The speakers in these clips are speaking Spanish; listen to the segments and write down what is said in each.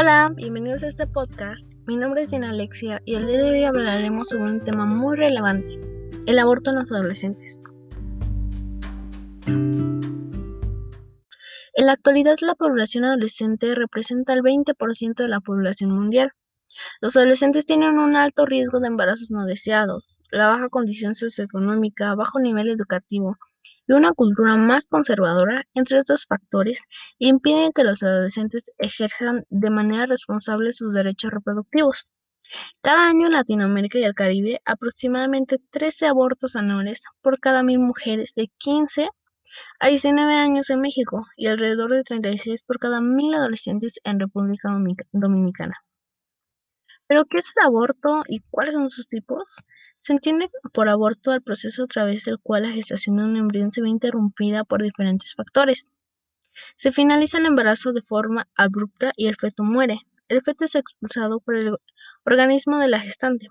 Hola, bienvenidos a este podcast. Mi nombre es Diana Alexia y el día de hoy hablaremos sobre un tema muy relevante, el aborto en los adolescentes. En la actualidad la población adolescente representa el 20% de la población mundial. Los adolescentes tienen un alto riesgo de embarazos no deseados, la baja condición socioeconómica, bajo nivel educativo, y una cultura más conservadora, entre otros factores, impiden que los adolescentes ejerzan de manera responsable sus derechos reproductivos. Cada año en Latinoamérica y el Caribe, aproximadamente 13 abortos anuales por cada mil mujeres de 15 a 19 años en México y alrededor de 36 por cada mil adolescentes en República Dominicana. ¿Pero qué es el aborto y cuáles son sus tipos? Se entiende por aborto al proceso a través del cual la gestación de un embrión se ve interrumpida por diferentes factores. Se finaliza el embarazo de forma abrupta y el feto muere. El feto es expulsado por el organismo de la gestante.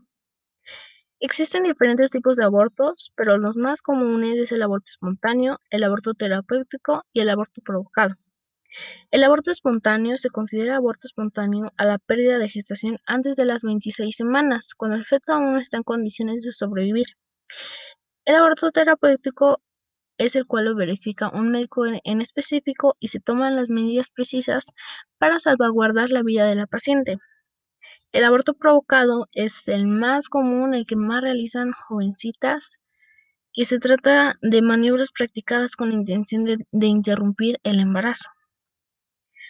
Existen diferentes tipos de abortos, pero los más comunes es el aborto espontáneo, el aborto terapéutico y el aborto provocado. El aborto espontáneo se considera aborto espontáneo a la pérdida de gestación antes de las 26 semanas, cuando el feto aún no está en condiciones de sobrevivir. El aborto terapéutico es el cual lo verifica un médico en específico y se toman las medidas precisas para salvaguardar la vida de la paciente. El aborto provocado es el más común, el que más realizan jovencitas y se trata de maniobras practicadas con la intención de interrumpir el embarazo.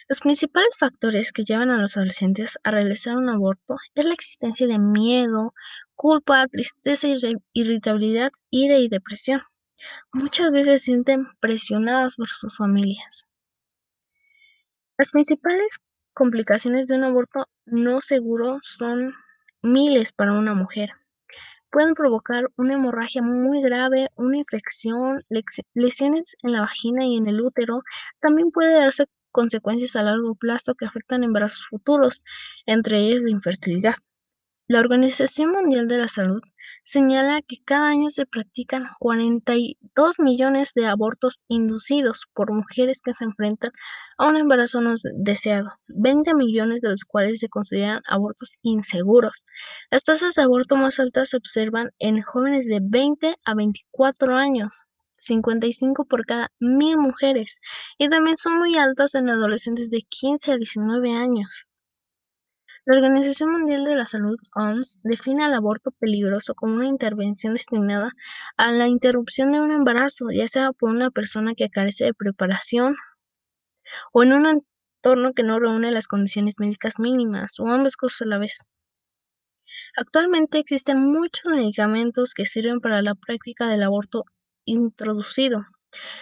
Los principales factores que llevan a los adolescentes a realizar un aborto es la existencia de miedo, culpa, tristeza, irritabilidad, ira y depresión. Muchas veces se sienten presionadas por sus familias. Las principales complicaciones de un aborto no seguro son miles para una mujer. Pueden provocar una hemorragia muy grave, una infección, lesiones en la vagina y en el útero. También puede darse consecuencias a largo plazo que afectan embarazos futuros, entre ellos la infertilidad. La Organización Mundial de la Salud señala que cada año se practican 42 millones de abortos inducidos por mujeres que se enfrentan a un embarazo no deseado, 20 millones de los cuales se consideran abortos inseguros. Las tasas de aborto más altas se observan en jóvenes de 20 a 24 años, 55 por cada mil mujeres y también son muy altas en adolescentes de 15 a 19 años. La Organización Mundial de la Salud, OMS, define al aborto peligroso como una intervención destinada a la interrupción de un embarazo, ya sea por una persona que carece de preparación o en un entorno que no reúne las condiciones médicas mínimas, o ambas cosas a la vez. Actualmente existen muchos medicamentos que sirven para la práctica del aborto introducido,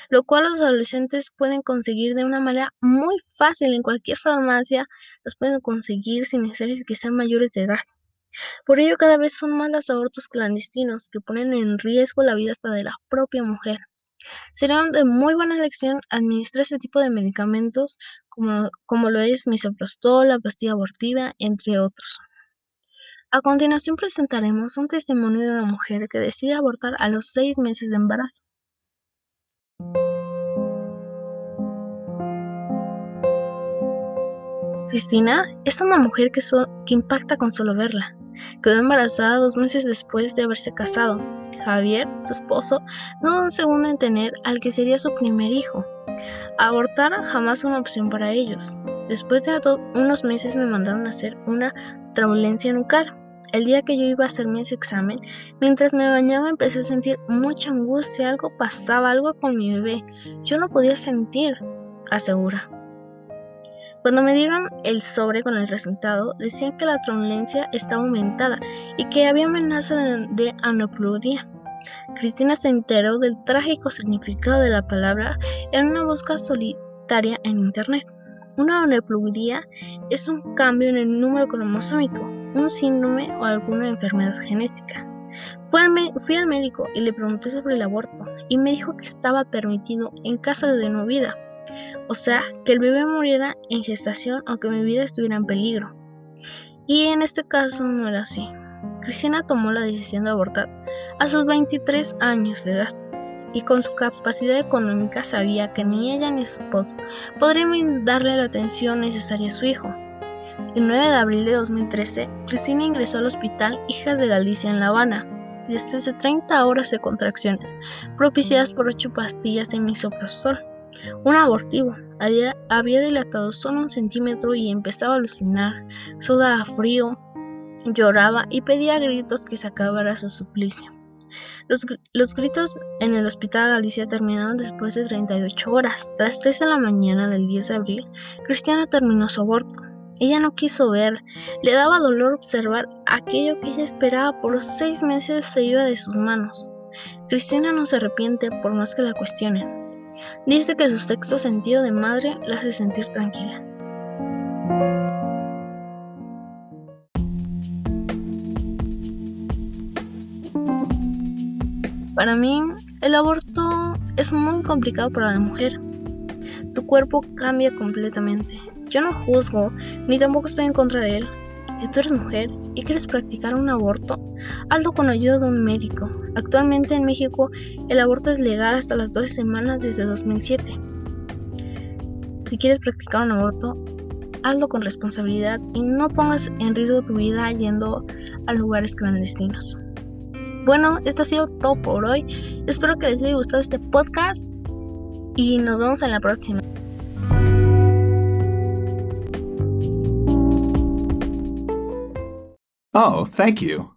lo cual los adolescentes pueden conseguir de una manera muy fácil en cualquier farmacia, los pueden conseguir sin necesidad que sean mayores de edad. Por ello cada vez son más los abortos clandestinos que ponen en riesgo la vida hasta de la propia mujer. Será de muy buena elección administrar este tipo de medicamentos como, como lo es misoprostol, la pastilla abortiva, entre otros. A continuación presentaremos un testimonio de una mujer que decide abortar a los seis meses de embarazo. Cristina es una mujer que, que impacta con solo verla. Quedó embarazada dos meses después de haberse casado. Javier, su esposo, no un segundo en tener al que sería su primer hijo. Abortar jamás una opción para ellos. Después de unos meses me mandaron a hacer una turbulencia nucal. El día que yo iba a hacerme ese examen, mientras me bañaba empecé a sentir mucha angustia, algo pasaba, algo con mi bebé. Yo no podía sentir, asegura. Cuando me dieron el sobre con el resultado, decían que la turbulencia estaba aumentada y que había amenaza de anopludia. Cristina se enteró del trágico significado de la palabra en una búsqueda solitaria en Internet. Una aneuploidía es un cambio en el número cromosómico, un síndrome o alguna enfermedad genética. fui al médico y le pregunté sobre el aborto y me dijo que estaba permitido en caso de no vida, o sea, que el bebé muriera en gestación aunque mi vida estuviera en peligro. Y en este caso no era así. Cristina tomó la decisión de abortar a sus 23 años de edad y con su capacidad económica sabía que ni ella ni su esposo podrían darle la atención necesaria a su hijo. El 9 de abril de 2013, Cristina ingresó al hospital Hijas de Galicia en La Habana, después de 30 horas de contracciones, propiciadas por 8 pastillas de misoprostol. Un abortivo. Había, dilatado solo un centímetro y empezaba a alucinar. Sudaba frío, lloraba y pedía a gritos que se acabara su suplicio. Los, gritos en el hospital Galicia terminaron después de 38 horas. A las 3 de la mañana del 10 de abril, Cristiana terminó su aborto. Ella no quiso ver, le daba dolor observar aquello que ella esperaba por los seis meses se iba de sus manos. Cristina no se arrepiente por más que la cuestionen. Dice que su sexto sentido de madre la hace sentir tranquila. Para mí, el aborto es muy complicado para la mujer. Su cuerpo cambia completamente. Yo no juzgo, ni tampoco estoy en contra de él. Si tú eres mujer y quieres practicar un aborto, hazlo con ayuda de un médico. Actualmente en México el aborto es legal hasta las 12 semanas desde 2007. Si quieres practicar un aborto, hazlo con responsabilidad y no pongas en riesgo tu vida yendo a lugares clandestinos. Bueno, esto ha sido todo por hoy. Espero que les haya gustado este podcast y nos vemos en la próxima. Oh, thank you.